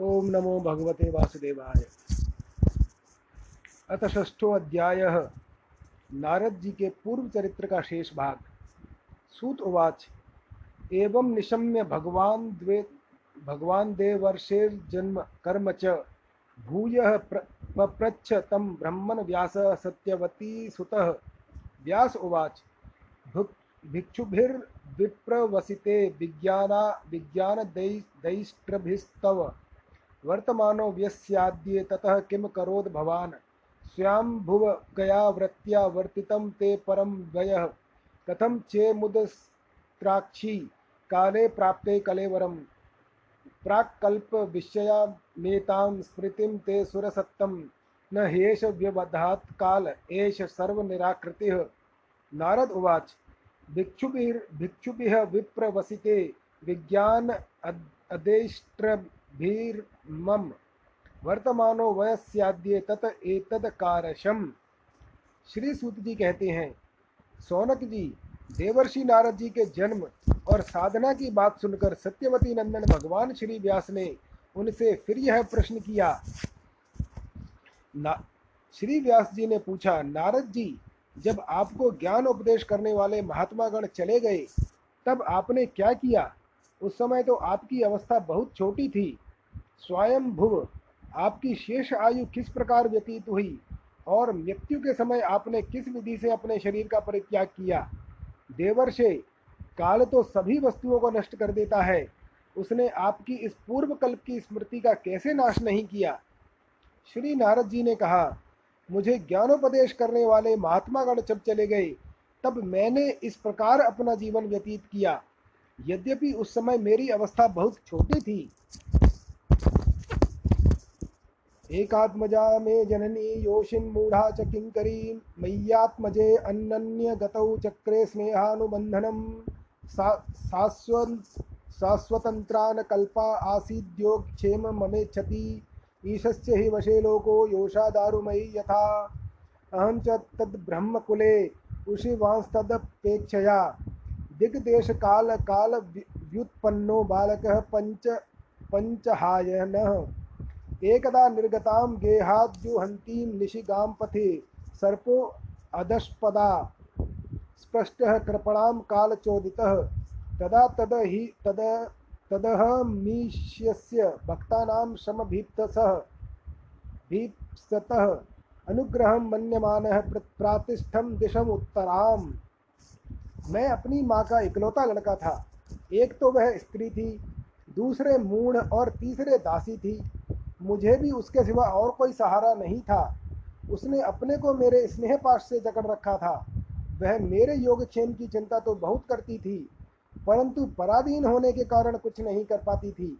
ओम नमो भगवते वासुदेवाय। अथ षष्ठो अध्याय। नारद जी के पूर्व चरित्र का शेष भाग। सूत उवाच, एवं निशम्य भगवान द्वे, भगवान देवर्षेर्जन्म कर्म च, भूयः पप्रच्छ तं ब्रह्मन् व्यासः सत्यवती सुतः। व्यास उवाच भिक्षुभिर्विप्रवसिते विज्ञाना विज्ञानदैष्ट्रभिस्तव वर्तमानो व्यस्याद्ये ततः किं करोद भवान्? स्वयंभुवकया वृत्त्या वर्तितं ते परम परं द्वयः कथं चेमुदस्त्राक्षी? काले प्राप्ते कलेवरं। प्राक्कल्पविषयामेतां स्मृतिं ते सुरसत्तं। न ह्येष व्यवधात् काल, एष सर्वनिराकृतिः। नारद उवाच भिक्षुभिर्भिक्षुभिः विप्रवसिते। विज्ञान अदेष्ट्रभिर्मम वर्तमानो वयस्याद्य तत एतद कारशम। श्री सूत जी कहते हैं, सौनक जी, देवर्षि नारद जी के जन्म और साधना की बात सुनकर सत्यवती नंदन भगवान श्री व्यास ने उनसे फिर यह प्रश्न किया। श्री व्यास जी ने पूछा, नारद जी, जब आपको ज्ञान उपदेश करने वाले महात्मा गण चले गए, तब आपने क्या किया? उस समय तो आपकी अवस्था बहुत छोटी थी। स्वयं भुव आपकी शेष आयु किस प्रकार व्यतीत हुई? और मृत्यु के समय आपने किस विधि से अपने शरीर का परित्याग किया? देवर्षे, काल तो सभी वस्तुओं को नष्ट कर देता है। उसने आपकी इस पूर्व कल्प की स्मृति का कैसे नाश नहीं किया? श्री नारद जी ने कहा, मुझे ज्ञानोपदेश करने वाले महात्मा गण जब चले गए, तब मैंने इस प्रकार अपना जीवन व्यतीत किया। यद्यपि उस समय मेरी अवस्था बहुत छोटी थी एकात्मजा मे जननी योषिन्मूढ़ा च किङ्करी मय्यात्मजे अन्नन्यगतौ चक्रे स्नेहानुबन्धनं। सा शाश्वतन्त्रानकल्पा आसीद्योक्षेम ममेच्छति ईशस्य हि वशे लोको योषा दारुमयी यथा। अहं च तद्ब्रह्मकुले उषिवांस्तदपेक्षया दिग्देशकालकालव्युत्पन्नो बालकः पञ्च, पञ्चहायनः। एकदा निर्गतां गेहाद्युहन्तीं निशिगां पथे सर्पो अधस्पदा स्पष्टः कृपणां कालचोदितः। तदा तद हि तद तदहमीष्यस्य भक्तानां श्रमभीप्तसः भीप्सतः अनुग्रहं मन्यमानः प्रातिष्ठं दिशम उत्तराम। मैं अपनी माँ का इकलौता लड़का था। एक तो वह स्त्री थी, दूसरे मूढ़ और तीसरे दासी थी। मुझे भी उसके सिवा और कोई सहारा नहीं था। उसने अपने को मेरे स्नेह पाश से जकड़ रखा था। वह मेरे योगक्षेम की चिंता तो बहुत करती थी, परंतु पराधीन होने के कारण कुछ नहीं कर पाती थी।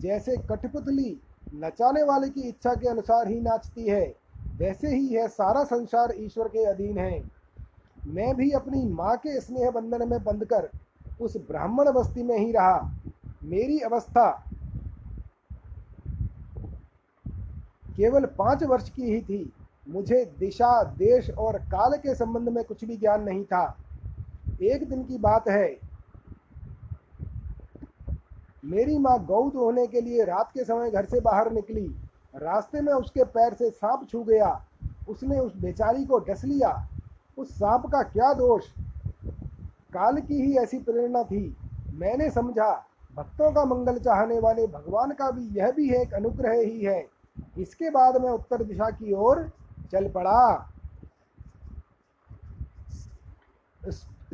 जैसे कठपुतली नचाने वाले की इच्छा के अनुसार ही नाचती है, वैसे ही यह सारा संसार ईश्वर के अधीन है। मैं भी अपनी माँ के स्नेह बंधन में बंधकर उस ब्राह्मण बस्ती में ही रहा। मेरी अवस्था केवल पाँच वर्ष की ही थी। मुझे दिशा, देश और काल के संबंध में कुछ भी ज्ञान नहीं था। एक दिन की बात है। मेरी माँ गौ धोने के लिए रात के समय घर से बाहर निकली। रास्ते में उसके पैर से सांप छू गया। उसने उस बेचारी को डस लिया। उस सांप का क्या दोष? काल की ही ऐसी प्रेरणा थी। मैंने समझा, भक्तों का मंगल चाहने वाले भगवान का भी यह भी एक अनुग्रह ही है। इसके बाद मैं उत्तर दिशा की ओर चल पड़ा।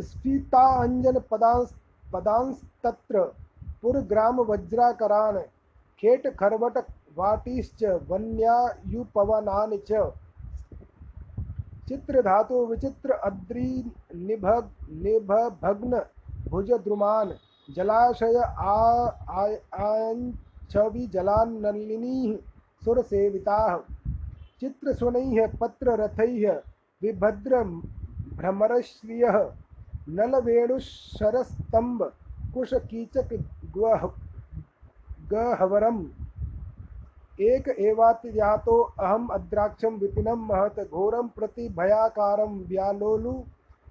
स्फीता अंजन पदांस पदांस तत्र पुरग्राम वज्राकरान, खेट खरवट वाटिश्च, वन्यायुपवनानि च। चित्र धातु विचित्र अद्री निभ निभग्न भुज द्रुमान जलाशय आ आयछवि जलान्नलिनी सुरसेविताः। चित्रस्वनैः पत्ररथैः विभद्र भ्रमरश्रियः। नलवेणुशरस्तम्भ कुशकीचक गहवरम्। एक एवातिजातो अहम अद्राक्षम विपिनम महत घोरम प्रति भयाकारम व्यालोलु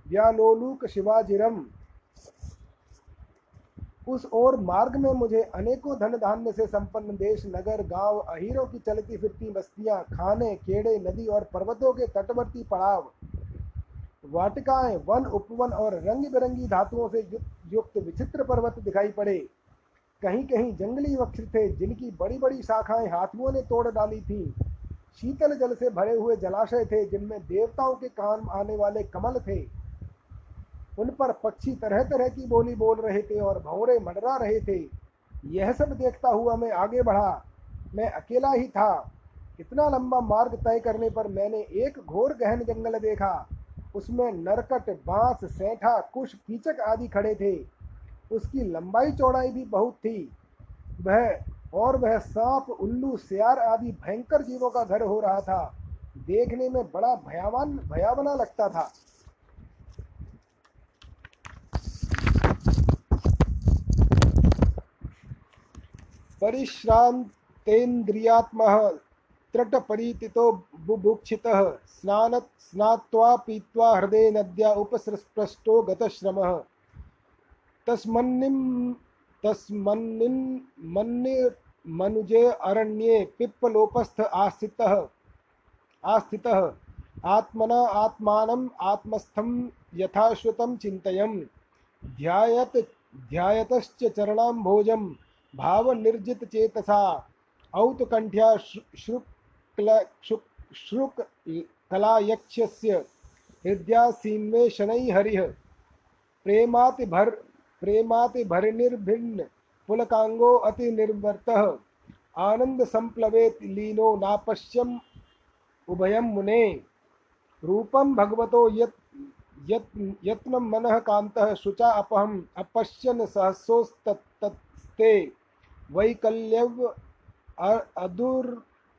व्यालोलुक शिवाजिरम उस ओर मार्ग में मुझे अनेकों धन धान्य से संपन्न देश, नगर, गाँव, अहीरों की चलती फिरती बस्तियाँ, खाने खेड़े नदी और पर्वतों के तटवर्ती पड़ाव, वाटिकाएँ, वन उपवन और रंग बिरंगी धातुओं से युक्त विचित्र पर्वत दिखाई पड़े। कहीं कहीं जंगली वृक्ष थे, जिनकी बड़ी बड़ी शाखाएँ हाथियों ने तोड़ डाली थी। शीतल जल से भरे हुए जलाशय थे, जिनमें देवताओं के काम आने वाले कमल थे। उन पर पक्षी तरह तरह की बोली बोल रहे थे और भौरे मंडरा रहे थे। यह सब देखता हुआ मैं आगे बढ़ा। मैं अकेला ही था। इतना लंबा मार्ग तय करने पर मैंने एक घोर गहन जंगल देखा। उसमें नरकट, बाँस, सेठा, कुश, कीचक आदि खड़े थे। उसकी लंबाई चौड़ाई भी बहुत थी। वह और वह सांप, उल्लू, सियार आदि भयंकर जीवों का घर हो रहा था। देखने में बड़ा भयावन, भयावना लगता था। परिश्रान्तेन्द्रियात्मः त्रटपरीतितो बुभुक्षितः स्नान स्नात्वा पीत्वा हृदय नद्या उपस्पृष्टो गतश्रमः। तस्मन्निं तस्मन्निन् मनुजे अरण्ये पिप्पलोपस्थ आस्थितः आस्थितः। आत्मना आत्मानम् आत्मस्थं यथाश्रुतं चिन्तयन् ध्यायत ध्यायतश्च चरणाम्भोजं भावनिर्जित चेतसा औतकण्ठ्या श्रुक्ल श्रुक् कलायक्षस्य हृदयासीन्मे शनैः हरिः प्रेमातिभर प्रेमातिभरिनिर्भिन्न पुलकाङ्गो अतिनिर्वर्तः। आनंद संप्लवेत लीनो नापश्यम उभयम मुने। रूपम भगवतो यत् यत्न मनः कांतः शुचा अपहम अपश्यन सहसोस्तत्ते वैकल्यव अदुर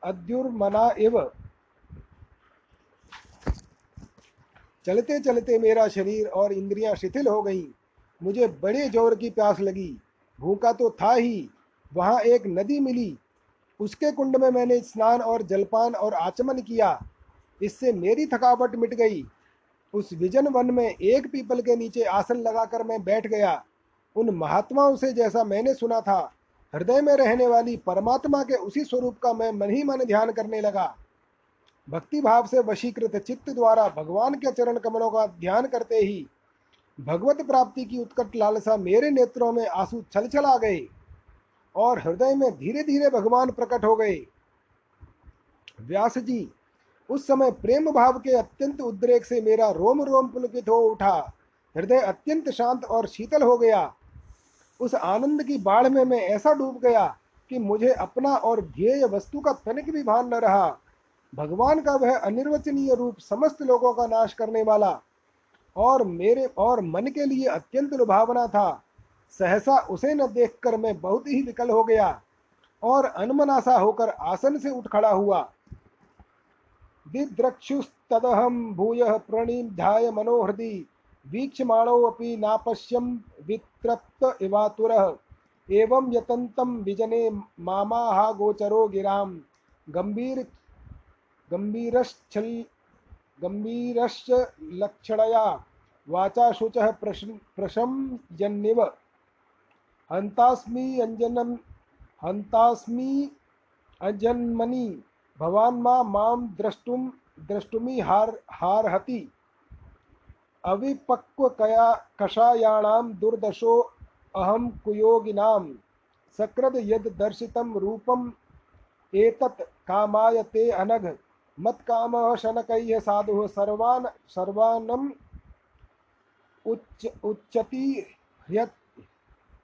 अद्युर्मना इव चलते चलते मेरा शरीर और इंद्रियाँ शिथिल हो गईं। मुझे बड़े ज़ोर की प्यास लगी। भूखा तो था ही। वहाँ एक नदी मिली। उसके कुंड में मैंने स्नान और जलपान और आचमन किया। इससे मेरी थकावट मिट गई। उस विजन वन में एक पीपल के नीचे आसन लगाकर मैं बैठ गया। उन महात्माओं से जैसा मैंने सुना था। हृदय में रहने वाली परमात्मा के उसी स्वरूप का मैं मन ही मन ध्यान करने लगा। भक्ति भाव से वशीकृत चित्त द्वारा भगवान के चरण कमलों का ध्यान करते ही भगवत प्राप्ति की उत्कट लालसा मेरे नेत्रों में आँसू छल छल आ गए और हृदय में धीरे धीरे भगवान प्रकट हो गए। व्यास जी, उस समय प्रेम भाव के अत्यंत उद्रेक से मेरा रोम रोम पुलकित हो उठा। हृदय अत्यंत शांत और शीतल हो गया। उस आनंद की बाढ़ में मैं ऐसा डूब गया कि मुझे अपना और ध्येय वस्तु का तनिक भी भान न रहा। भगवान का वह अनिर्वचनीय रूप समस्त लोगों का नाश करने वाला और मेरे और मन के लिए अत्यंत लुभावना था। सहसा उसे न देखकर मैं बहुत ही विकल हो गया और अनमनासा होकर आसन से उठ खड़ा हुआ। दिद्रक्षुस्तदहम भूय प्रणिध्याय मनोहृदि। वीक्षमाणोऽपि नापश्यम वित्रप्त इवातुरः। एवं यतन्तं विजने मामाहा गोचरो गिराम। गंभीर गंभीरश्चल गंभीरश्च लक्षणया वाचा शुचः प्रशम जन्निव हंतास्मी अंजनम हंतास्मी अजन्मनि। भवान मा माम द्रष्टुम द्रष्टुमि हार हारहति। अविपक्व कया कषायाणाम दुर्दशो अहम कुयोगिनाम। सकृद यद दर्शितम रूपम एतत् कामाय ते अनघ। मत्काम शनकैः साधु सर्वान सर्वानम उच्च उच्चति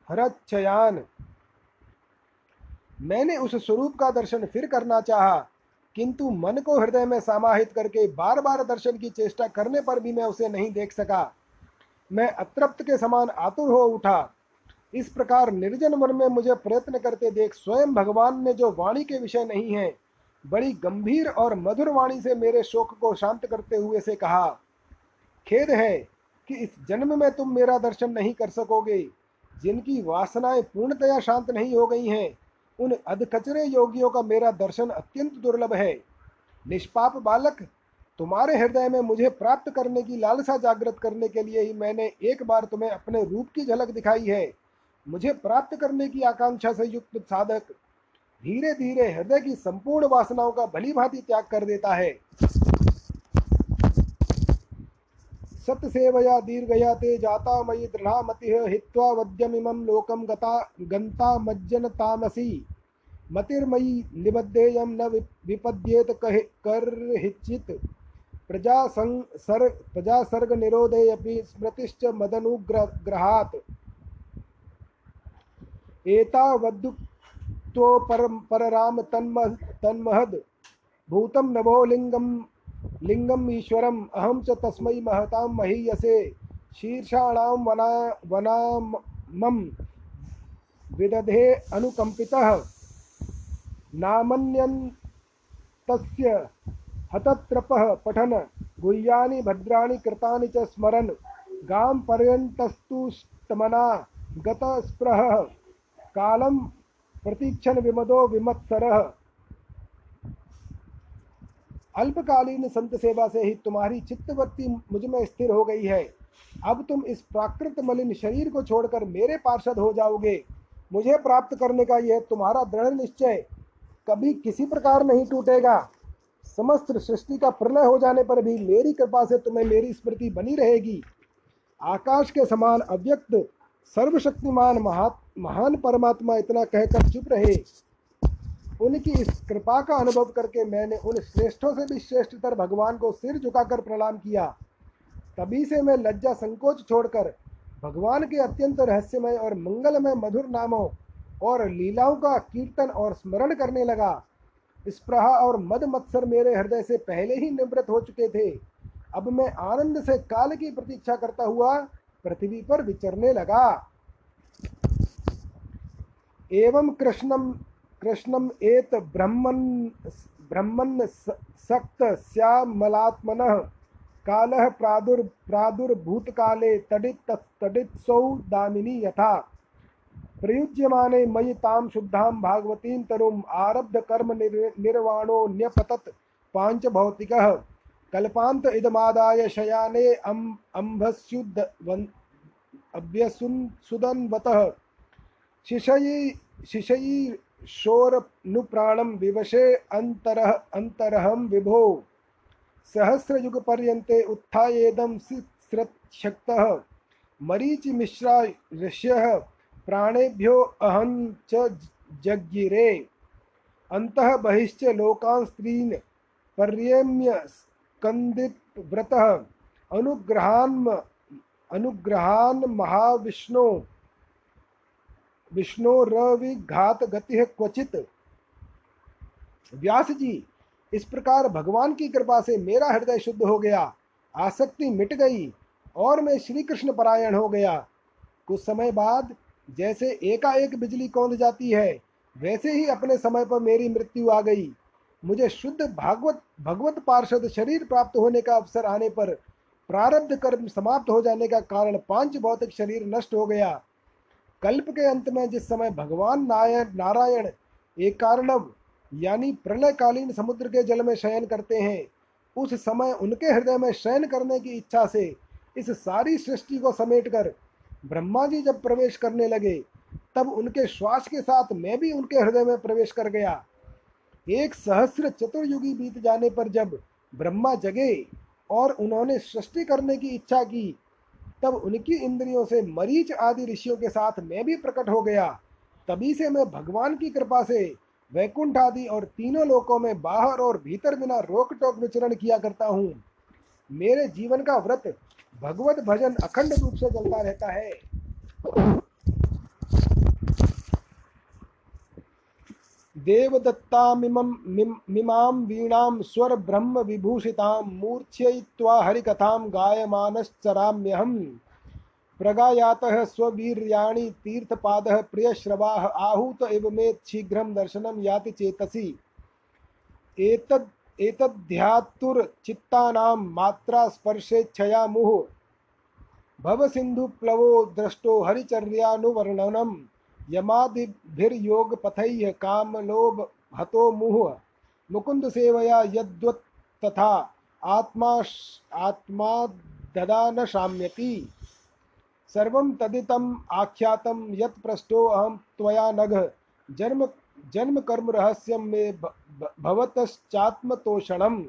हरच्छयान। मैंने उस स्वरूप का दर्शन फिर करना चाहा। किंतु मन को हृदय में समाहित करके बार बार दर्शन की चेष्टा करने पर भी मैं उसे नहीं देख सका। मैं अतृप्त के समान आतुर हो उठा। इस प्रकार निर्जन मन में मुझे प्रयत्न करते देख स्वयं भगवान ने जो वाणी के विषय नहीं है, बड़ी गंभीर और मधुर वाणी से मेरे शोक को शांत करते हुए से कहा, खेद है कि इस जन्म में तुम मेरा दर्शन नहीं कर सकोगे। जिनकी वासनाएँ पूर्णतया शांत नहीं हो गई हैं उन अधकचरे योगियों का मेरा दर्शन अत्यंत दुर्लभ है। निष्पाप बालक, तुम्हारे हृदय में मुझे प्राप्त करने की लालसा जागृत करने के लिए ही मैंने एक बार तुम्हें अपने रूप की झलक दिखाई है। मुझे प्राप्त करने की आकांक्षा से युक्त साधक धीरे धीरे हृदय की संपूर्ण वासनाओं का भली भांति त्याग कर देता है। सत्सेवया दीर्घया ते जाता मयि दृढ़ा मति हित्वा वद्यमिमं लोकम गता गंता मज्जन तामसी मतिर्मयी निबद्धेयम न विपद्येत कर्हिचित प्रजा संग सर प्रजा सर्ग निरोधे अपि स्मृतिश्च मदनुग्रहात् एतावद्युक्तो पर परराम तन्म तन्महद। भूतं नभो लिंगम ईश्वरम अहम च तस्मै महतां महीयसे, शीर्षाणां वना, वनामं विदधे अनुकंपितः नामन्यन्तस्य हतत्रपः पठन, गुह्यानि भद्राणि कृतानि च स्मरन्। गां पर्यन्तस्तुष्टमना गतस्पृहः। कालं प्रतीक्षण विमदो विमत्सरः। अल्पकालीन संत सेवा से ही तुम्हारी चित्तवृत्ति मुझमें स्थिर हो गई है। अब तुम इस प्राकृत मलिन शरीर को छोड़कर मेरे पार्षद हो जाओगे। मुझे प्राप्त करने का यह तुम्हारा दृढ़ निश्चय कभी किसी प्रकार नहीं टूटेगा। समस्त सृष्टि का प्रलय हो जाने पर भी मेरी कृपा से तुम्हें मेरी स्मृति बनी रहेगी। आकाश के समान अव्यक्त, सर्वशक्तिमान महा, महान परमात्मा इतना कहकर चुप रहे। उनकी इस कृपा का अनुभव करके मैंने उन श्रेष्ठों से भी श्रेष्ठतर भगवान को सिर झुकाकर प्रणाम किया। तभी से मैं लज्जा संकोच छोड़कर भगवान के अत्यंत रहस्यमय और मंगलमय मधुर नामों और लीलाओं का कीर्तन और स्मरण करने लगा। स्प्रहा और मद मत्सर मेरे हृदय से पहले ही निवृत्त हो चुके थे। अब मैं आनंद से काल की प्रतीक्षा करता हुआ पृथ्वी पर विचरने लगा। एवं कृष्णम कृष्णम एत ब्रह्मन ब्रह्मन सक्त श्यामलात्मन। काल प्रादुर् प्रादुर्भूत काले तडित तडित्सौ दामिनी यथा। प्रयुज्यमाने मयि तां शुद्धां भागवतीं तरुम् कर्म निर्वाणो न्यपतत् पाँच भौतिकः कल्पान्त इदमादाय शयाने अम् अम्भस्युद् अभ्यसुदन्वतः शिशयी शिशयी शोरनुप्राणं विवशे अन्तरः अन्तरहं विभो। सहस्रयुगपर्यन्ते उत्थायेदं स्रत्शक्तः मरीचिमिश्रा ऋष्यः, प्राणेभ्यो अहं च जज्ञिरे। अन्तः बहिश्च स्त्रीन् पर्यम्य स्कन्दित व्रतः अनुग्रहान् अनुग्रहान् महाविष्णु। विष्णु रविघात गति क्वचित। व्यास जी, इस प्रकार भगवान की कृपा से मेरा हृदय शुद्ध हो गया, आसक्ति मिट गई और मैं श्री कृष्ण परायण हो गया। कुछ समय बाद जैसे एकाएक बिजली कौंध जाती है, वैसे ही अपने समय पर मेरी मृत्यु आ गई। मुझे शुद्ध भागवत, भगवत पार्षद शरीर प्राप्त होने का अवसर आने पर प्रारब्ध कर्म समाप्त हो जाने का कारण पाँच भौतिक शरीर नष्ट हो गया। कल्प के अंत में जिस समय भगवान नारायण एक कारणव यानी प्रलयकालीन समुद्र के जल में शयन करते हैं, उस समय उनके हृदय में शयन करने की इच्छा से इस सारी सृष्टि को समेटकर ब्रह्मा जी जब प्रवेश करने लगे, तब उनके श्वास के साथ मैं भी उनके हृदय में प्रवेश कर गया। एक सहस्र चतुर्युगी बीत जाने पर जब ब्रह्मा जगे और उन्होंने सृष्टि करने की इच्छा की तब उनकी इंद्रियों से मरीच आदि ऋषियों के साथ मैं भी प्रकट हो गया। तभी से मैं भगवान की कृपा से वैकुंठ आदि और तीनों लोकों में बाहर और भीतर बिना रोक टोक विचरण किया करता हूँ। मेरे जीवन का व्रत भगवत भजन अखंड रूप से चलता रहता है। देवदत्तामिमं मिमां वीणां स्वरब्रह्म विभूषितां मूर्छयित्वा हरिकथां गायमानश्चराम्यहम् प्रगायातः स्ववीर्याणि तीर्थपादः प्रियश्रवाः आहूत इव मे शीघ्रं दर्शनं याति चेतसि। एतद् एतध्यात्तुर्चित्तानां मात्रा स्पर्शेच्छया मुः भवसिन्धुप्लवो दृष्टो हरिचर्यानुवर्णनं यमादिभिर्योगपथैः कामलोभ हतो मुह। मुकुंद सेवया यद्वत् तथा आत्मा आत्मा ददा न शाम्यति सर्वं तदितम् आख्यातं यत् पृष्ठो अहं त्वया नघ। जन्म जन्म कर्म रहस्यम में भवतश्चात्मतोषणम।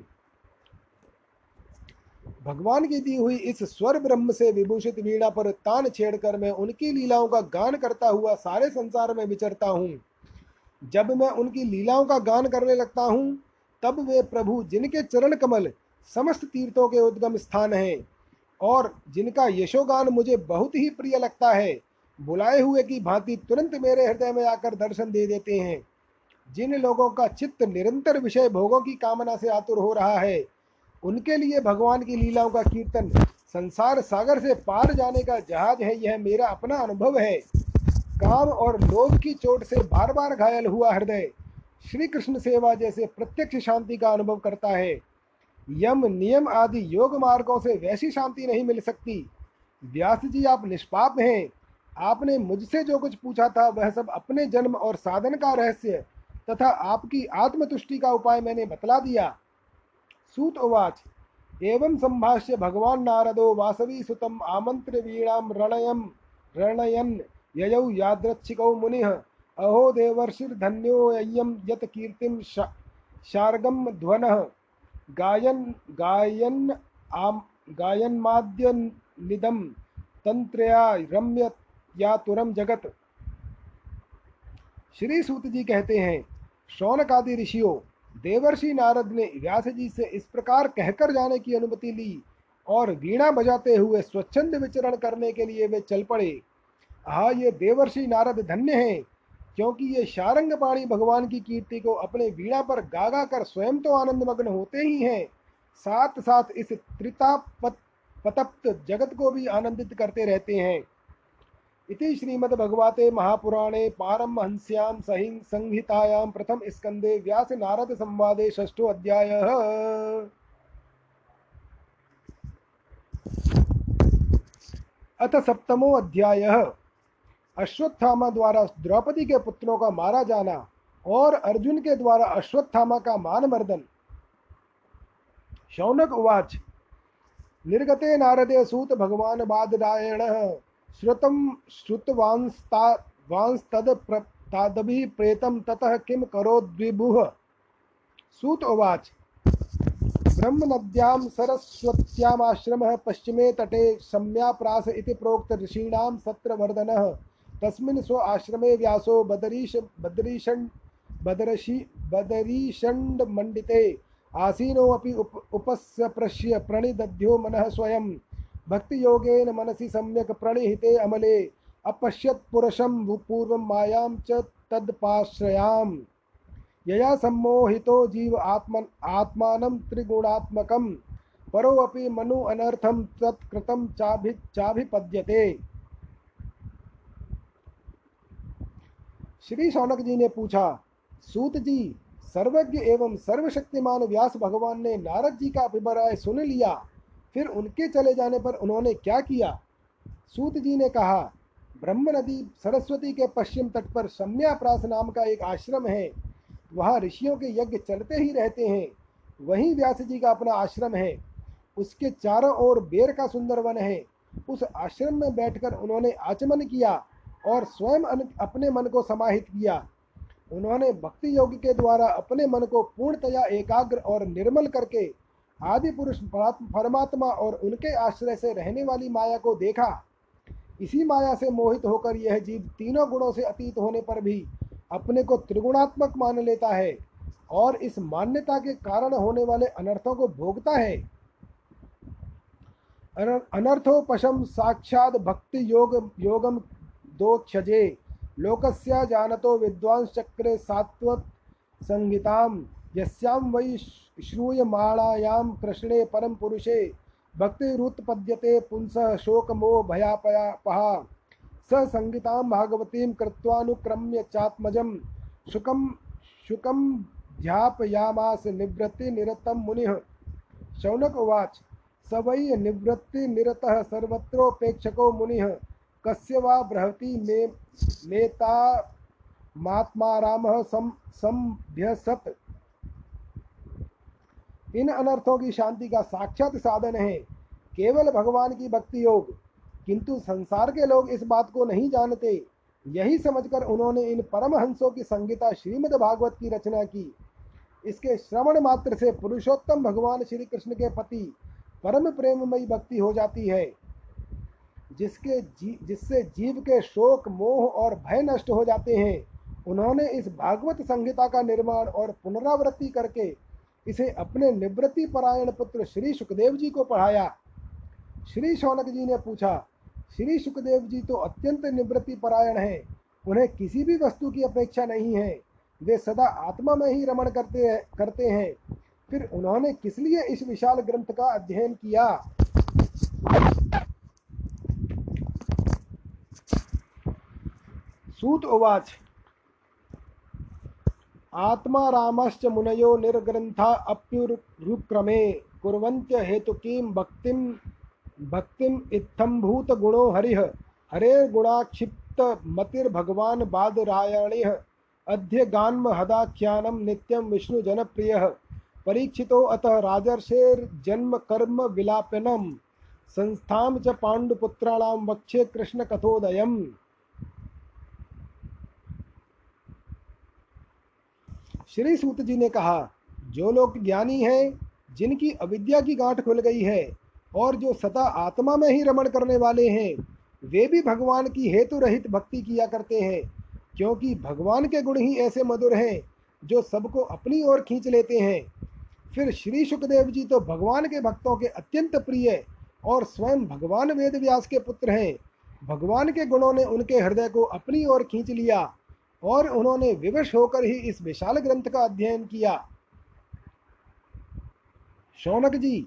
भगवान की दी हुई इस स्वर ब्रह्म से विभूषित वीणा पर तान छेड़कर मैं उनकी लीलाओं का गान करता हुआ सारे संसार में विचरता हूँ। जब मैं उनकी लीलाओं का गान करने लगता हूँ, तब वे प्रभु जिनके चरण कमल समस्त तीर्थों के उद्गम स्थान हैं और जिनका यशोगान मुझे बहुत ही प्रिय लगता है, बुलाए हुए की भांति तुरंत मेरे हृदय में आकर दर्शन दे देते हैं। जिन लोगों का चित्त निरंतर विषय भोगों की कामना से आतुर हो रहा है उनके लिए भगवान की लीलाओं का कीर्तन, संसार सागर से पार जाने का जहाज़ है, यह मेरा अपना अनुभव है। काम और लोभ की चोट से बार बार घायल हुआ हृदय श्री कृष्ण सेवा जैसे प्रत्यक्ष शांति का अनुभव करता है। यम, नियम आदि योग मार्गों से वैसी शांति नहीं मिल सकती। व्यास जी, आप निष्पाप हैं। आपने मुझसे जो कुछ पूछा था, वह सब अपने जन्म और साधन का रहस्य तथा आपकी आत्मतुष्टि का उपाय मैंने बतला दिया। सूत उवाच एवं संभाष्य भगवान नारदो वासवी सुतम आमंत्र वीणाम रणयम, रणयन ययौ यादृच्छिकौ मुनिः। अहो देवर्षिर्धन्योऽयं यत कीर्तिं ध्वनः। गायन गायन आम, गायन्माद्य निदम तंत्रया रम्य या तुरम जगत। श्री सूत जी कहते हैं शौनक आदि ऋषियों देवर्षि नारद ने व्यास जी से इस प्रकार कहकर जाने की अनुमति ली और वीणा बजाते हुए स्वच्छंद विचरण करने के लिए वे चल पड़े। हाँ ये देवर्षि नारद धन्य हैं, क्योंकि ये शारंग पाणी भगवान की कीर्ति को अपने वीणा पर गागा कर स्वयं तो आनंद मग्न होते ही हैं। साथ साथ इस त्रितापत पतप्त जगत को भी आनंदित करते रहते हैं। इति श्रीमद्भगवते महापुराणे पारमहंस्यां सहि संहितायां प्रथम स्कंदे व्यास नारद संवादे षष्ठो अध्यायः। अथ सप्तमो अध्यायः। अश्वत्थामा द्वारा द्रौपदी के पुत्रों का मारा जाना और अर्जुन के द्वारा अश्वत्थामा का मानमर्दन। शौनक उवाच, निर्गते नारदे सूत भगवान बादरायण। श्रुतं श्रुतवांस्तदभिः प्रेतं ततः किं करोद्विभुः? सूत उवाच। ब्रह्मनद्यां सरस्वत्यामाश्रमः पश्चिमे तटे सम्याप्रास इति प्रोक्त ऋषीणां सत्रवर्धनः। तस्मिन् स्व आश्रमे व्यासो बदरीश बदरीषण् बदरशी बदरीषण्डमण्डिते। आसीनोऽपि उप उपस्यप्रश्य प्रणिदध्यो मनः स्वयं भक्ति योगेन मनसि सम्यक प्रणिहिते अमले। अपश्यत पुरुषम पूर्व मायां च तदपाश्रयाम। यया सम्मोहितो जीव आत्मन आत्मानं त्रिगुणात्मकं परो अपि मनु अनर्थम तत्कृतं चाभि चाभिपद्यते। श्री शौनक जी ने पूछा, सूत जी, सर्वज्ञ एवं सर्वशक्तिमान व्यास भगवान ने नारद जी का अभिप्राय सुन लिया? फिर उनके चले जाने पर उन्होंने क्या किया? सूत जी ने कहा, ब्रह्म नदी सरस्वती के पश्चिम तट पर सम्याप्रास नाम का एक आश्रम है। वहाँ ऋषियों के यज्ञ चलते ही रहते हैं। वहीं व्यास जी का अपना आश्रम है। उसके चारों ओर बेर का सुंदर वन है। उस आश्रम में बैठकर उन्होंने आचमन किया और स्वयं अपने मन को समाहित किया। उन्होंने भक्ति योग के द्वारा अपने मन को पूर्णतया एकाग्र और निर्मल करके आदि पुरुष परमात्मा और उनके आश्रय से रहने वाली माया को देखा। इसी माया से मोहित होकर यह जीव तीनों गुणों से अतीत होने पर भी अपने को त्रिगुणात्मक मान लेता है और इस मान्यता के कारण होने वाले अनर्थों को भोगता है। अनर्थोपशम साक्षात भक्ति योग योगम दो क्षजे लोकस्या जानतो विद्वांस चक्रे सात्वत संहिताम यस्यां वै श्रूयमाणायां कृष्णे परम पुरुषे, भक्तिरुत्पद्यते पुंसः शोकमो भयापयापहा स संगीतां भागवतीं कृत्वानुक्रम्य चात्मजं, शुकं शुकं ध्यापयामास निवृत्तिनिरतं मुनिः। शौनक उवाच स वै निवृत्तिनिरतः सर्वत्रोपेक्षको मुनिः, कस्य वा बृहति मे, मेता, मात्मारामः सम संभ्यसत् इन अनर्थों की शांति का साक्षात साधन है। केवल भगवान की भक्ति योग किंतु संसार के लोग इस बात को नहीं जानते। यही समझकर उन्होंने इन परमहंसों की संगीता श्रीमद् भागवत की रचना की। इसके श्रवण मात्र से पुरुषोत्तम भगवान श्री कृष्ण के पति परम प्रेममयी भक्ति हो जाती है जिसके जी, जिससे जीव के शोक मोह और भय नष्ट हो जाते हैं। उन्होंने इस भागवत संहिता का निर्माण और पुनरावृत्ति करके इसे अपने निवृत्ति परायण पुत्र श्री सुखदेव जी को पढ़ाया। श्री शौनक जी ने पूछा, श्री सुखदेव जी तो अत्यंत निवृत्ति परायण हैं। उन्हें किसी भी वस्तु की अपेक्षा नहीं है। वे सदा आत्मा में ही रमण करते करते हैं। फिर उन्होंने किस लिए इस विशाल ग्रंथ का अध्ययन किया? सूत उवाच आत्मा रामश्च मुनयो निर्ग्रंथा अप्युरुक्रमे कुर्वन्त्य हेतुकीं भक्तिं भक्तिम इत्थम्भूत गुणो हरिः। हरे गुणाक्षिप्त मतिर्भगवान बादरायणिः अध्य गान्म हदाख्यानम नित्यम विष्णु जनप्रिय परीक्षितो अतः राजर्षेर्जन्म कर्म विलापनम संस्थाम च पांडुपुत्राणाम वक्षे कृष्ण कथोदयम श्री सूत जी ने कहा, जो लोग ज्ञानी हैं, जिनकी अविद्या की गांठ खुल गई है, और जो सदा आत्मा में ही रमण करने वाले हैं, वे भी भगवान की हेतु रहित भक्ति किया करते हैं, क्योंकि भगवान के गुण ही ऐसे मधुर हैं, जो सबको अपनी ओर खींच लेते हैं। फिर श्री सुखदेव जी तो भगवान के भक्तों के अत्यंत प्रिय और स्वयं भगवान वेद व्यास के पुत्र हैं। भगवान के गुणों ने उनके हृदय को अपनी ओर खींच लिया और उन्होंने विवश होकर ही इस विशाल ग्रंथ का अध्ययन किया। शौनक जी,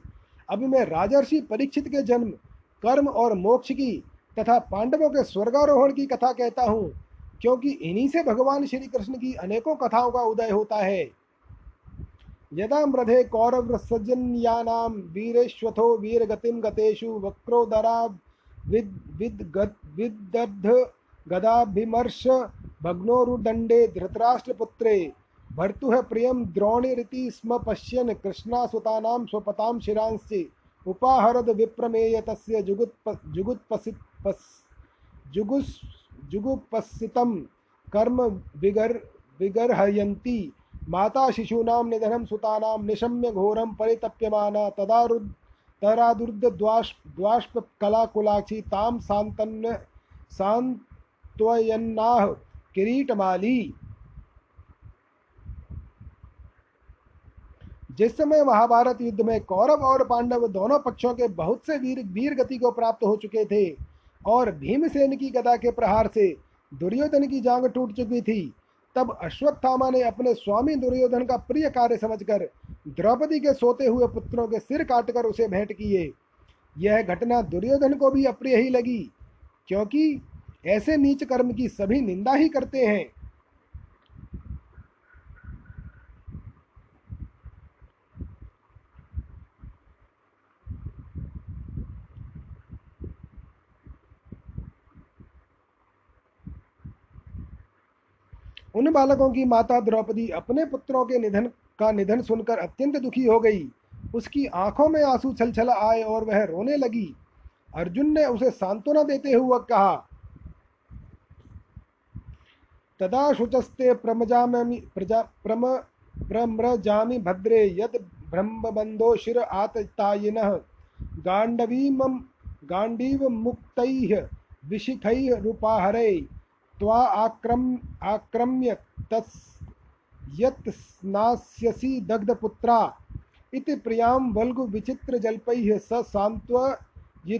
अभी मैं राजर्षि परीक्षित के जन्म, कर्म और मोक्ष की तथा पांडवों के स्वर्गारोहण की कथा कहता हूँ, क्योंकि इन्हीं से भगवान श्री कृष्ण की अनेकों कथाओं का उदय होता है। यदा मृधे कौरव सज्जन्यानाम वीरेश्वथो वीरगतिम गतेषु वक्रोदरा विद विद विदर्ध गदाभिमर्श भग्नोरुदंडे धृतराष्ट्रपुत्रे। भर्तुः प्रियं द्रोणिरिति स्म पश्यन् कृष्णासुतानां स्वपतां शिरांसि। उपाहरद विप्रमेय तस्य जुगुत्प, जुगुत्पसि जुगुस् जुगुपस्सितं कर्म विगर, विगर्हयन्ती। माता शिशूनां निधनं सुतानां निशम्य घोरं परितप्यमाना तदारुद् तरादुर्द्वाष् द्वाष्पकलाकुलाक्षी तां सान्तन् सान्त्वयन्नाह किरीटमाली। जिस समय महाभारत युद्ध में कौरव और पांडव दोनों पक्षों के बहुत से वीर वीर गति को प्राप्त हो चुके थे और भीमसेन की गदा के प्रहार से दुर्योधन की जांग टूट चुकी थी, तब अश्वत्थामा ने अपने स्वामी दुर्योधन का प्रिय कार्य समझकर द्रौपदी के सोते हुए पुत्रों के सिर काटकर उसे भेंट किए। यह घटना दुर्योधन को भी अप्रिय ही लगी, क्योंकि ऐसे नीच कर्म की सभी निंदा ही करते हैं। उन बालकों की माता द्रौपदी अपने पुत्रों के निधन का निधन सुनकर अत्यंत दुखी हो गई। उसकी आँखों में आँसू छल छल आए और वह रोने लगी। अर्जुन ने उसे सांत्वना देते हुए कहा तदा शुचस्ते प्रमजामी, प्रजा, प्रम, प्रम्रजामि भद्रे यद ब्रह्मबंधो शिर आततायिनः गांडवीमं गांडीव मुक्तैः विशिखैः रूपाहरै त्वा आक्रम, आक्रम्य तस् दग्धपुत्रा इति प्रियाँ वल्गु विचित्रजल्पैः स सान्त्वयित्वाच्युत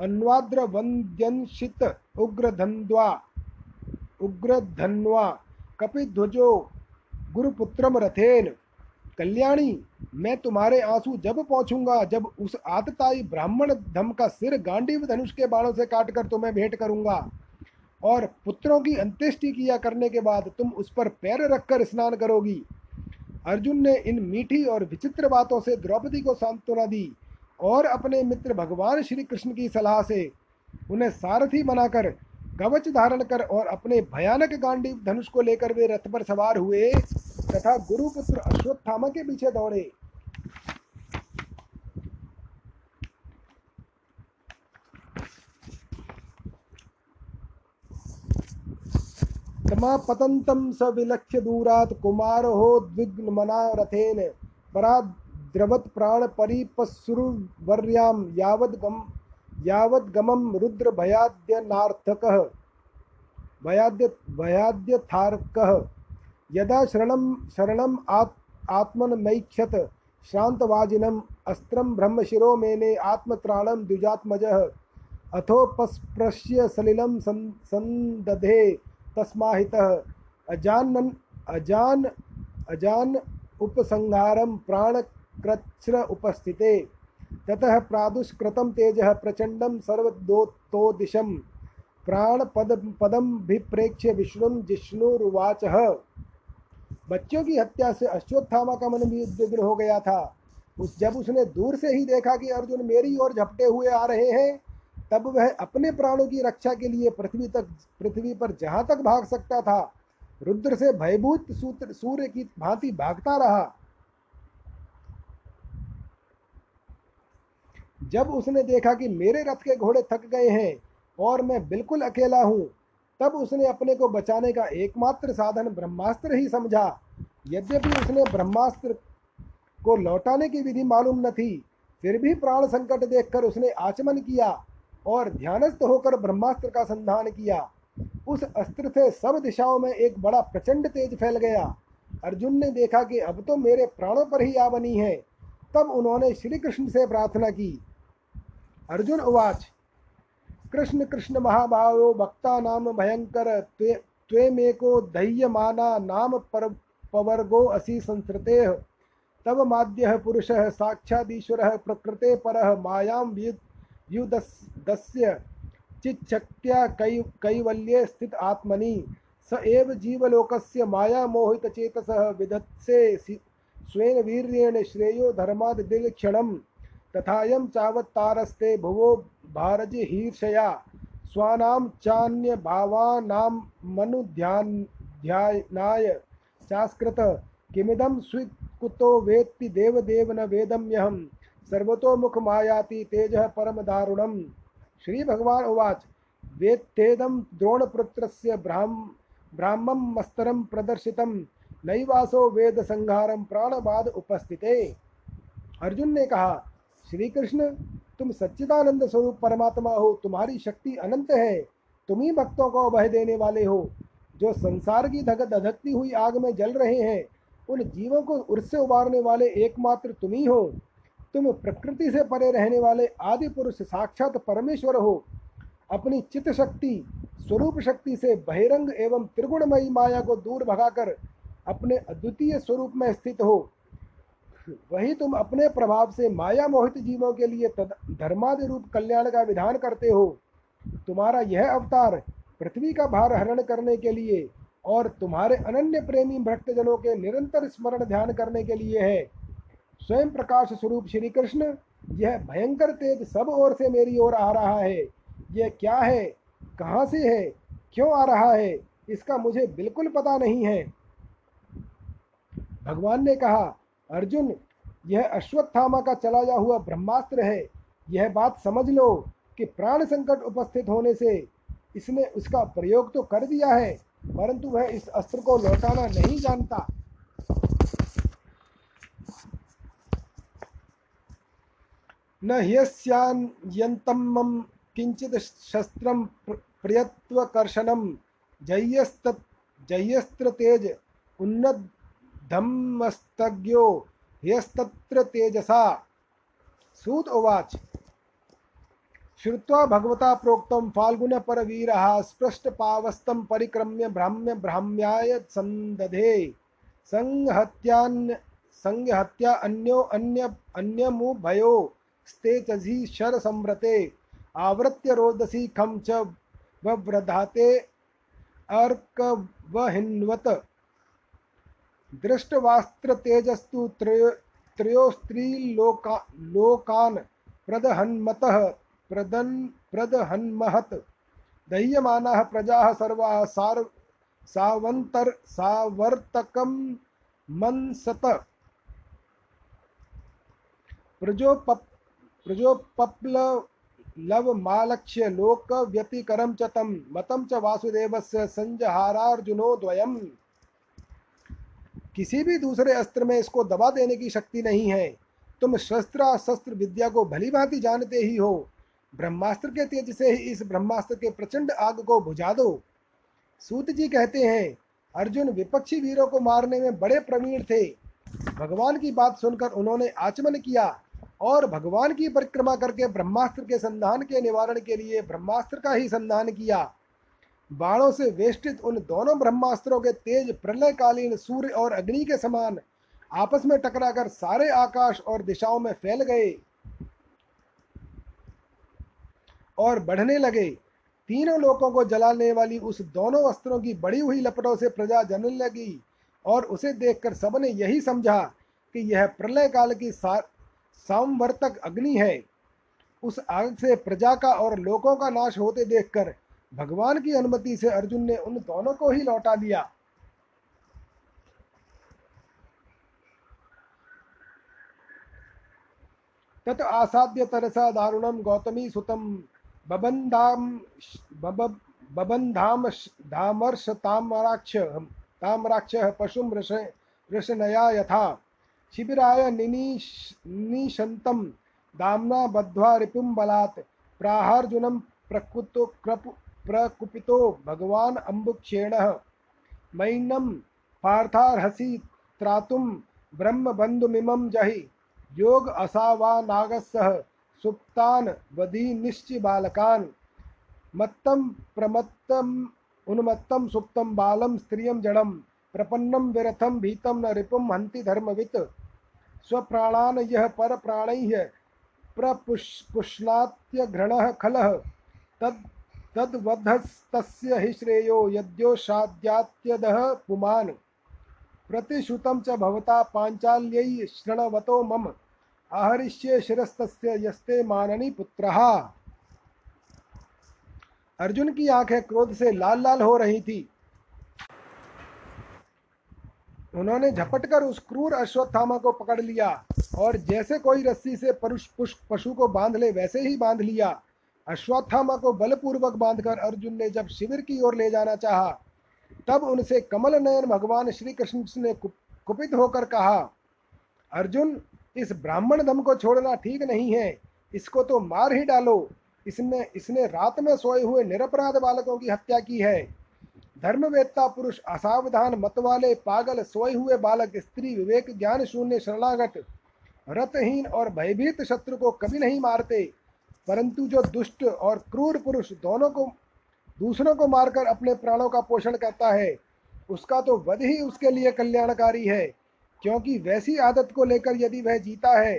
मित्रसूतः अन्वाद्रवन्द्यंशित उग्रधन्वा उग्रधन्वा, कपिध्वजो गुरुपुत्रम रथेन कल्याणी, मैं तुम्हारे आँसू जब पहुंचूँगा जब उस आतताई ब्राह्मण धम का सिर गांडीव धनुष के बाणों से काटकर तुम्हें भेंट करूँगा। और पुत्रों की अंत्येष्टि किया करने के बाद तुम उस पर पैर रखकर स्नान करोगी। अर्जुन ने इन मीठी और विचित्र बातों से द्रौपदी को सांत्वना दी। और अपने मित्र भगवान श्री कृष्ण की सलाह से उन्हें सारथी बनाकर कवच धारण कर और अपने भयानक गांडी धनुष को लेकर वे रथ पर सवार हुए तथा गुरुपुत्र अश्वत्थामा के पीछे दौड़े। पतंतम स विलक्ष्य दूरात कुमार हो द्विग्न मना रथेन पराद्रवत् प्राणपरिपस्रुवर्यां यावद्गम यावद्गमं रुद्रभयाद्यनार्थकः भयाद्य भयाद्यथार्कः। यदा शरणं शरणम् आत् आत्मनमैक्षत श्रान्तवाजिनम् अस्त्रं ब्रह्मशिरो मेने आत्मत्राणं द्विजात्मजः अथोपस्पृश्य सलिलं सन्दधे तस्माहितः। अजानन् अजान अजान उपसंहारं प्राणकृच्छ्र उपस्थिते। ततः प्रादुष्कृतं सर्वदोत्तोदिशं प्राणपद पदम भिप्रेक्ष्य विष्णु जिष्णुरुवाचः। बच्चों की हत्या से अश्वत्थामा का मन भी उद्विग्न हो गया था। उस जब उसने दूर से ही देखा कि अर्जुन मेरी ओर झपटे हुए आ रहे हैं, तब वह अपने प्राणों की रक्षा के लिए पृथ्वी तक पृथ्वी पर जहाँ तक भाग सकता था, रुद्र से भयभूत सूत्र सूर्य की भांति भागता रहा। जब उसने देखा कि मेरे रथ के घोड़े थक गए हैं और मैं बिल्कुल अकेला हूँ, तब उसने अपने को बचाने का एकमात्र साधन ब्रह्मास्त्र ही समझा। यद्यपि उसने ब्रह्मास्त्र को लौटाने की विधि मालूम न थी, फिर भी प्राण संकट देखकर उसने आचमन किया और ध्यानस्थ होकर ब्रह्मास्त्र का संधान किया। उस अस्त्र से सब दिशाओं में एक बड़ा प्रचंड तेज फैल गया। अर्जुन ने देखा कि अब तो मेरे प्राणों पर ही आ बनी है। तब उन्होंने श्री कृष्ण से प्रार्थना की अर्जुन उवाच, कृष्ण कृष्ण महाभावो भक्ता नाम भयंकर, त्वे, त्वेमेको दह्यमाना नाम पर, पवर्गो असि संसृते तव माद्य पुरुष, साक्षादीश्वर, प्रकृते पर, मायां युदस्य चिच्छक्त्या कै, कैवल्ये स्थित आत्मनि। स एव जीवलोकस्य मायामोहितचेतसः विधत्से स्वेन वीर्येण श्रेयो धर्मादिक्षणं तथायं चावत्तारस्ते भुवो भारजहीर्षया स्वानां चान्यभावानां मनुध्यानाय चास्कृत किमिदं स्वीकुतो वेत्ति देवदेव न वेदम्यहम् सर्वतोमुखमायाति तेजः परमदारुणम् श्रीभगवान् उवाच, वेत्तेदं द्रोणपुत्रस्य ब्राह्म ब्राह्मं मस्तरं प्रदर्शितं। नैवासो वेद संहारम प्राणबाद उपस्थिते। अर्जुन ने कहा श्री कृष्ण तुम सच्चिदानंद स्वरूप परमात्मा हो, तुम्हारी शक्ति अनंत है। तुम ही भक्तों को अभय देने वाले हो। जो संसार की धगत धधकती हुई आग में जल रहे हैं, उन जीवों को उससे उबारने वाले एकमात्र तुम ही हो। तुम प्रकृति से परे रहने वाले आदि पुरुष साक्षात परमेश्वर हो। अपनी चित्त शक्ति, स्वरूप शक्ति से बहिरंग एवं त्रिगुणमयी माया को दूर भगाकर अपने अद्वितीय स्वरूप में स्थित हो। वही तुम अपने प्रभाव से माया मोहित जीवों के लिए धर्मादि रूप कल्याण का विधान करते हो। तुम्हारा यह अवतार पृथ्वी का भार हरण करने के लिए और तुम्हारे अनन्य प्रेमी भक्तजनों के निरंतर स्मरण ध्यान करने के लिए है। स्वयं प्रकाश स्वरूप श्री कृष्ण, यह भयंकर तेज सब ओर से मेरी ओर आ रहा है। यह क्या है? कहाँ से है? क्यों आ रहा है? इसका मुझे बिल्कुल पता नहीं है। भगवान ने कहा अर्जुन, यह अश्वत्थामा का चलाया हुआ ब्रह्मास्त्र है। यह बात समझ लो कि प्राण संकट उपस्थित होने से इसने उसका प्रयोग तो कर दिया है, परंतु वह इस अस्त्र को लौटाना नहीं जानता। न ह्यस्यान्यन्तमं किञ्चित् शस्त्रं प्रियत्वकर्षणं जय्यस्त जय्यस्त्रतेज उन्नद्धमस्तज्ञो ह्यस्तत्र तेजसा। सूत उवाच। श्रुत्वा भगवता प्रोक्तं, फाल्गुनपरवीरः स्पृष्टपावस्तं परिक्रम्य ब्राह्म्य ब्राह्म्याय सन्दधे। संहत्यान्य संहत्या अन्यो अन्य अन्यमुभयो शर संव्रते आवृत्य रोदसी खम च वव्रधाते अर्कवहिन्वत। दृष्टवास्त्र तेजस्तु त्रयो त्रयोस्त्रीलोका लोकान् प्रदहन्मतः प्रदन् प्रदहन्महत्। दह्यमानाः प्रजाः सर्वाः सार सावन्तर सावर्तकं मंसत प्रजोपप प्रजोपप्ल लव मालक्ष्य लोक व्यतिकरम च तम मतम च वासुदेवस्य संजहारार्जुनो द्वयम किसी भी दूसरे अस्त्र में इसको दबा देने की शक्ति नहीं है। तुम शस्त्र शस्त्र विद्या को भली भांति जानते ही हो। ब्रह्मास्त्र के तेज से ही इस ब्रह्मास्त्र के प्रचंड आग को बुझा दो। सूत जी कहते हैं, अर्जुन विपक्षी वीरों को मारने में बड़े प्रवीण थे। भगवान की बात सुनकर उन्होंने आचमन किया और भगवान की परिक्रमा करके ब्रह्मास्त्र के संधान के निवारण के लिए ब्रह्मास्त्र का ही संधान किया। बाणों से वेष्टित उन दोनों ब्रह्मास्त्रों के तेज प्रलयकालीन सूर्य और अग्नि के समान आपस में टकराकर सारे आकाश और दिशाओं में फैल गए और बढ़ने लगे। तीनों लोगों को जलाने वाली उस दोनों अस्त्रों की बड़ी हुई लपटों से प्रजा जलने लगी और उसे देखकर सबने यही समझा कि यह प्रलय काल की सामवर्तक अग्नि है। उस आग से प्रजा का और लोगों का नाश होते देखकर भगवान की अनुमति से अर्जुन ने उन दोनों को ही लौटा दिया तत आसाद्य तरसा दारुणम गौतमी सुतम बबन्धाम बबन्धाम धामर्ष तामराक्ष ताम्राक्षः पशुं रस यथा। शिबिराय निनिशन्तं दाम्ना बद्ध्वा रिपुं बलात् प्राहार्जुनं प्रकुतो क्रपु प्रकुपितो भगवान् अम्बुक्षेणः मैनं पार्थार्हसि त्रातुं ब्रह्मबन्धुमिमं जहि। योग असावानागसः सुप्तान् वधी बालकान्। मत्तं प्रमत्तं उन्मत्तं सुप्तं बालं स्त्रियं जडं। प्रपन्नं विरथं भीतं न रिपुं हन्ति धर्मवित्। स्वप्राणान् यः परप्राणैः प्रपुष्णात्यघ्रणः खलः। तद् तद्वधस्तस्य हि श्रेयो यद्योषाद्यात्यदः पुमान्। प्रतिश्रुतं च भवता पाञ्चाल्यै शृणवतो मम। आहरिष्ये शिरस्तस्य यस्ते माननी पुत्रः। अर्जुन की आँखें क्रोध से लाल लाल हो रही थी। उन्होंने झपटकर उस क्रूर अश्वत्थामा को पकड़ लिया और जैसे कोई रस्सी से पशु को बाँध ले, वैसे ही बाँध लिया। अश्वत्थामा को बलपूर्वक बांधकर अर्जुन ने जब शिविर की ओर ले जाना चाहा, तब उनसे कमल नयन भगवान श्री कृष्ण ने कुपित होकर कहा, अर्जुन, इस ब्राह्मण धम को छोड़ना ठीक नहीं है। इसको तो मार ही डालो। इसने इसने रात में सोए हुए निरपराध बालकों की हत्या की है। धर्मवेत्ता पुरुष असावधान मत वाले पागल सोए हुए बालक स्त्री विवेक ज्ञान शून्य शरणागत रतहीन और भयभीत शत्रु को कभी नहीं मारते। परंतु जो दुष्ट और क्रूर पुरुष दोनों को, दूसरों को मारकर अपने प्राणों का पोषण करता है, उसका तो वध ही उसके लिए कल्याणकारी है, क्योंकि वैसी आदत को लेकर यदि वह जीता है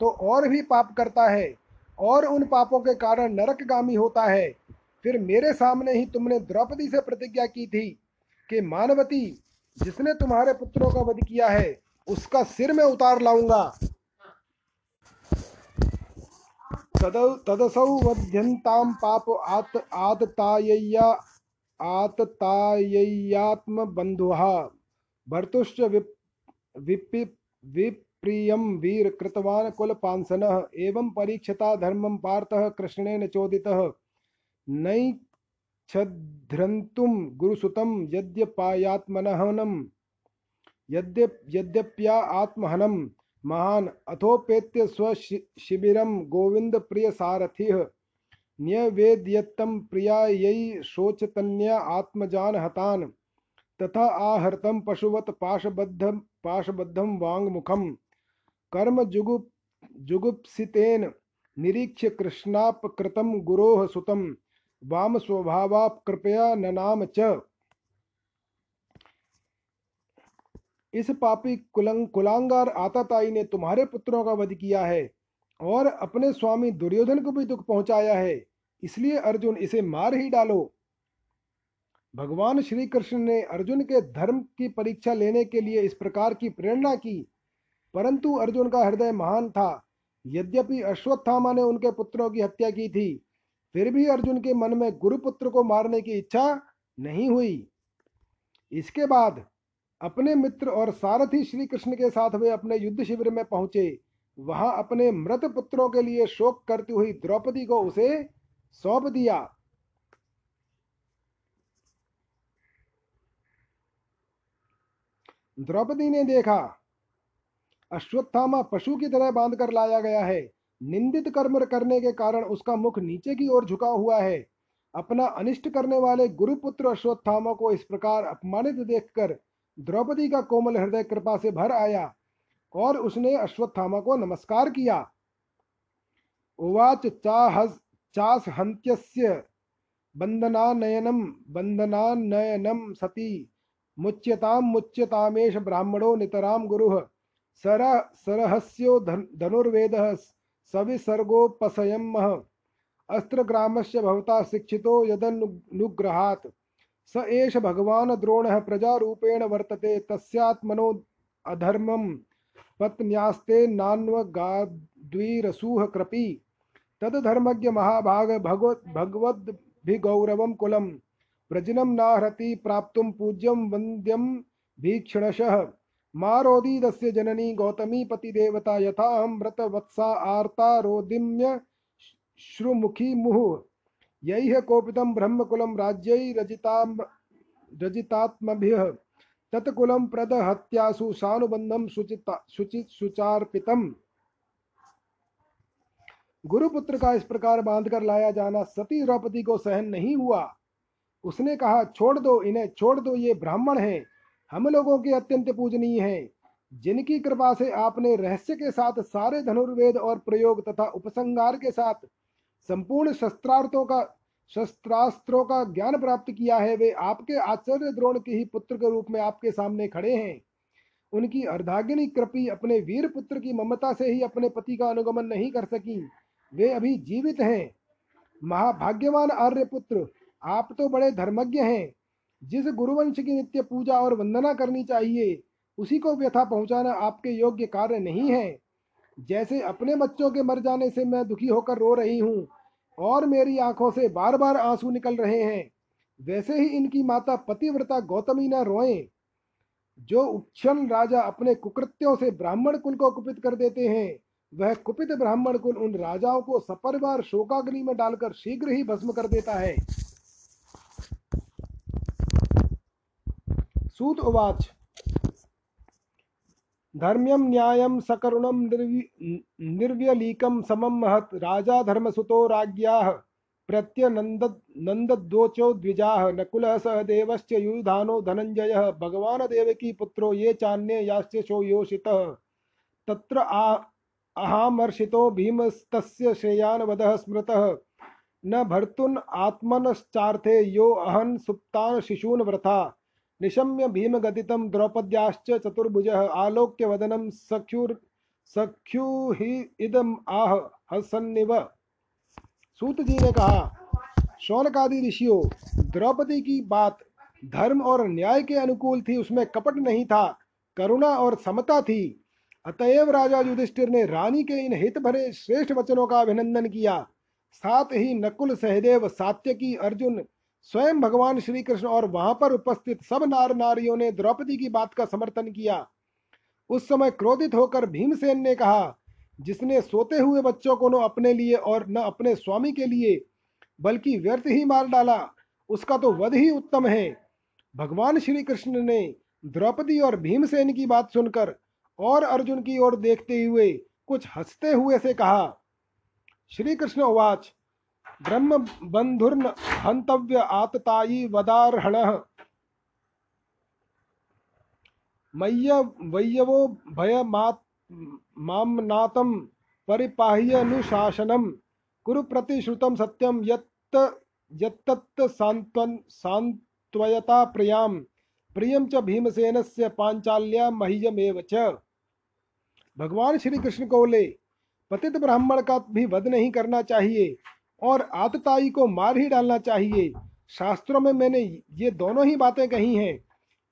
तो और भी पाप करता है, और उन पापों के कारण नरकगामी होता है। फिर मेरे सामने ही तुमने द्रौपदी से प्रतिज्ञा की थी कि, मानवती, जिसने तुम्हारे पुत्रों का वध किया है, उसका सिर में उतार लाऊँगा। तदसौ वध्यंताम पाप आत आतताय्या आतताय्यात्म बंधुहा भर्तुश्च विप, विप, विप प्रियं वीर कृतवान् कुलपांसनः। एवं परीक्षता धर्मं पार्थः कृष्णेन चोदितः। नैच्छध्रन्तुं गुरुसुतं यद्यपायात्मनहनं यद्यप यद्यप्या महान अथोपेत्य स्वशिबिरं गोविन्दप्रियसारथिः न्यवेद्यत्तं प्रियायै शोचतन्या आत्मजान हतान् तथा आहर्तं पशुवत् पाशबद्धं पाशबद्धं वाङ्मुखम्। कर्म जुगुप जुगुप्सितेन निरीक्ष्य कृष्णापकृतं गुरोः सुतं वाम स्वभावाप कृपया ननाम च। इस पापी कुलंग, कुलांगार आताताई ने तुम्हारे पुत्रों का वध किया है और अपने स्वामी दुर्योधन को भी दुख पहुँचाया है। इसलिए अर्जुन, इसे मार ही डालो। भगवान श्री कृष्ण ने अर्जुन के धर्म की परीक्षा लेने के लिए इस प्रकार की प्रेरणा की, परंतु अर्जुन का हृदय महान था। यद्यपि अश्वत्थामा ने उनके पुत्रों की हत्या की थी, फिर भी अर्जुन के मन में गुरुपुत्र को मारने की इच्छा नहीं हुई। इसके बाद अपने मित्र और सारथी श्री कृष्ण के साथ वे अपने युद्ध शिविर में पहुँचे। वहाँ अपने मृत पुत्रों के लिए शोक करती हुई द्रौपदी को उसे सौंप दिया। द्रौपदी ने देखा, अश्वत्थामा पशु की तरह बाँध कर लाया गया है। निंदित कर्म करने के कारण उसका मुख नीचे की ओर झुका हुआ है। अपना अनिष्ट करने वाले गुरुपुत्र अश्वत्थामा को इस प्रकार अपमानित देखकर द्रौपदी का कोमल हृदय कृपा से भर आया और उसने अश्वत्थामा को नमस्कार किया। उवाच चाहस चास हंत्यस्य बंदनानयनम बंदनानयनम सती मुच्यताम मुच्यतामेश ब्राह्मणो नितराम गुरुः सरह सरहस्यो धन, धनुर्वेदः सविसर्गोपसयमः अस्त्रग्रामस्य भवता शिक्षितो यदनुग्रहात् स एष भगवान् द्रोणः प्रजारूपेण वर्तते, तस्यात्मनो अधर्मं। पत्न्यास्ते नान्वगाद्विरसूह कृपी तदधर्मज्ञ महाभाग भगवद्भिगौरवं कुलं व्रजनं नाहरति, प्राप्तुं पूज्यं वन्द्यं भीक्षणशः। मारोदीदस्य जननी गौतमी पतिदेवता यथा हम व्रतवत्सा आर्ता रोदिम्य श्रुमुखी मुहुः। यैह कोपितं ब्रह्मकुलं राज्यैरजितां रजितात्मभिः तत्कुलं प्रदहत्यासु सानुबन्धं शुचिता शुचि सुचार्पितम्। गुरुपुत्र का इस प्रकार बांधकर लाया जाना सती द्रौपदी को सहन नहीं हुआ। उसने कहा, छोड़ दो इन्हें, छोड़ दो ये ब्राह्मण हैं। हम लोगों के अत्यंत पूजनीय हैं। जिनकी कृपा से आपने रहस्य के साथ सारे धनुर्वेद और प्रयोग तथा उपसंगार के साथ संपूर्ण शस्त्रार्थों का, शस्त्रास्त्रों का ज्ञान प्राप्त किया है। वे आपके आचार्य द्रोण के ही पुत्र के रूप में आपके सामने खड़े हैं। उनकी अर्धागिनी कृपी अपने वीर पुत्र की ममता से ही अपने पति का अनुगमन नहीं कर सकी। वे अभी जीवित हैं। महाभाग्यवान आर्य पुत्र, आप तो बड़े धर्मज्ञ हैं। जिस गुरुवंश की नित्य पूजा और वंदना करनी चाहिए, उसी को व्यथा पहुंचाना आपके योग्य कार्य नहीं है। जैसे अपने बच्चों के मर जाने से मैं दुखी होकर रो रही हूँ और मेरी आँखों से बार बार आँसू निकल रहे हैं। वैसे ही इनकी माता पतिव्रता गौतमी न रोए। जो उच्छन राजा अपने कुकृत्यों से ब्राह्मण कुल को कुपित कर देते हैं, वह कुपित ब्राह्मण कुल उन राजाओं को सपरिवार शोकाग्नि में डालकर शीघ्र ही भस्म कर देता है। सूत उवाच। धर्म्यं न्यायं सकरुणं निर्व्यलीकं समं महत्। राजा धर्मसुतो राज्ञाः प्रत्यनन्दद्वोचो द्विजाः। नकुलः सहदेवश्च युधानो धनञ्जयः। भगवान् देवकी पुत्रो ये चान्ये याश्च शो योषितः तत्र आ अहामर्षितो भीमस्तस्य श्रेयान् वदः स्मृतः। न भर्तुन् आत्मनश्चार्थे यो अहन् सुप्तान् शिशून् व्रथा निशम्य भीमगदितं द्रौपद्याश्च चतुर्भुजः आलोक्य वदनं सख्युर् सख्यु ही इदम आह हसन्निव। सूत जी ने कहा शौनकादि ऋषियों, द्रौपदी की बात धर्म और न्याय के अनुकूल थी, उसमें कपट नहीं था, करुणा और समता थी। अतएव राजा युधिष्ठिर ने रानी के इन हित भरे श्रेष्ठ वचनों का अभिनंदन किया। साथ ही नकुल सहदेव सात्यकी अर्जुन स्वयं भगवान श्री कृष्ण और वहाँ पर उपस्थित सब नार नारियों ने द्रौपदी की बात का समर्थन किया। उस समय क्रोधित होकर भीमसेन ने कहा, जिसने सोते हुए बच्चों को न अपने लिए और न अपने स्वामी के लिए, बल्कि व्यर्थ ही मार डाला, उसका तो वध ही उत्तम है। भगवान श्री कृष्ण ने द्रौपदी और भीमसेन की बात सुनकर और अर्जुन की ओर देखते हुए कुछ हँसते हुए से कहा श्री कृष्ण उवाच ब्रह्म बंधुर्न हंतव्य आततायी वदारहण। मय्य वय्यवो भय मामनातं परिपाह्यनुशासनं कुरु प्रतिश्रुतं सत्यं यत्त यत्तत् सान्त्वन सान्त्वयता प्रियाँ प्रियं च भीमसेनस्य पांचाल्या मह्यमेव च। भगवान श्री कृष्ण को ले पतित ब्राह्मण का भी वध नहीं करना चाहिए। और आतताई को मार ही डालना चाहिए। शास्त्रों में मैंने ये दोनों ही बातें कही हैं।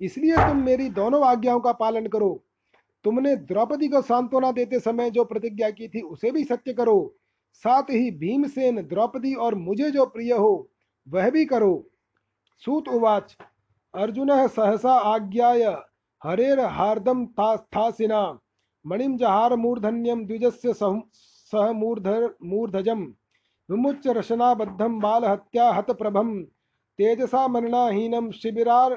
इसलिए तुम मेरी दोनों आज्ञाओं का पालन करो। तुमने द्रौपदी को सांत्वना देते समय जो प्रतिज्ञा की थी उसे भी सत्य करो। साथ ही भीमसेन द्रौपदी और मुझे जो प्रिय हो वह भी करो। सूत उवाच अर्जुन सहसा आज्ञाय हरेर हार्दम था, थासिना मणिं जहार मूर्धन्यम द्विजस्य सह मूर्धर मूर्धजं विमुच्य रशनाबद्धं बालहत्या हतप्रभं तेजसा मरणाहीनं शिबिरार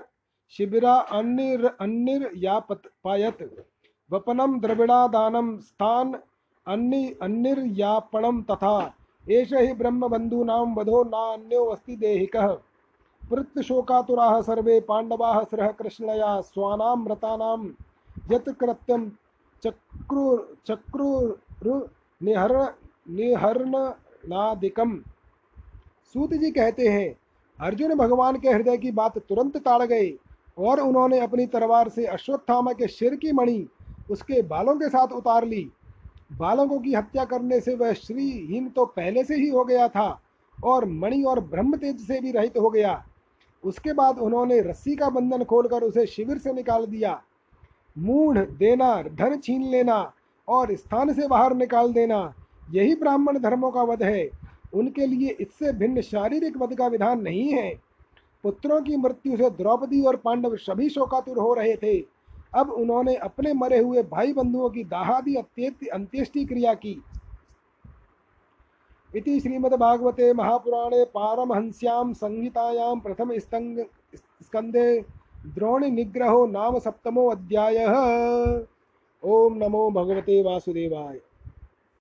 शिबिरा अन्निर अन्निर्यापत पायत वपनं द्रविणादानं स्थान अन्नि अन्निर्यापणं तथा। एष हि ब्रह्मबन्धूनां वधो नान्योऽस्ति देहिकः। वृत्तशोकातुराः सर्वे पाण्डवाः स्रः कृष्णया स्वानां व्रतानां यत् कृत्यं चक्रु निहरणादिकम सूत जी कहते हैं, अर्जुन भगवान के हृदय की बात तुरंत ताड़ गए और उन्होंने अपनी तलवार से अश्वत्थामा के सिर की मणि उसके बालों के साथ उतार ली। बालकों की हत्या करने से वह श्रीहीन तो पहले से ही हो गया था और मणि और ब्रह्म तेज से भी रहित हो गया। उसके बाद उन्होंने रस्सी का बंधन खोलकर उसे शिविर से निकाल दिया। मूढ़ देना, धन छीन लेना और स्थान से बाहर निकाल देना। यही ब्राह्मण धर्मों का वध है। उनके लिए इससे भिन्न शारीरिक वध का विधान नहीं है। पुत्रों की मृत्यु से द्रौपदी और पांडव सभी शोकातुर हो रहे थे। अब उन्होंने अपने मरे हुए भाई बंधुओं की दाहादि अंत्येष्टि क्रिया की। इति श्रीमद्भागवते महापुराणे पारमहंस्यां संहितायां प्रथम स्तंग स्कंदे द्रोणिनिग्रहो नाम सप्तमो अध्यायः। ओम नमो भगवते वासुदेवाय।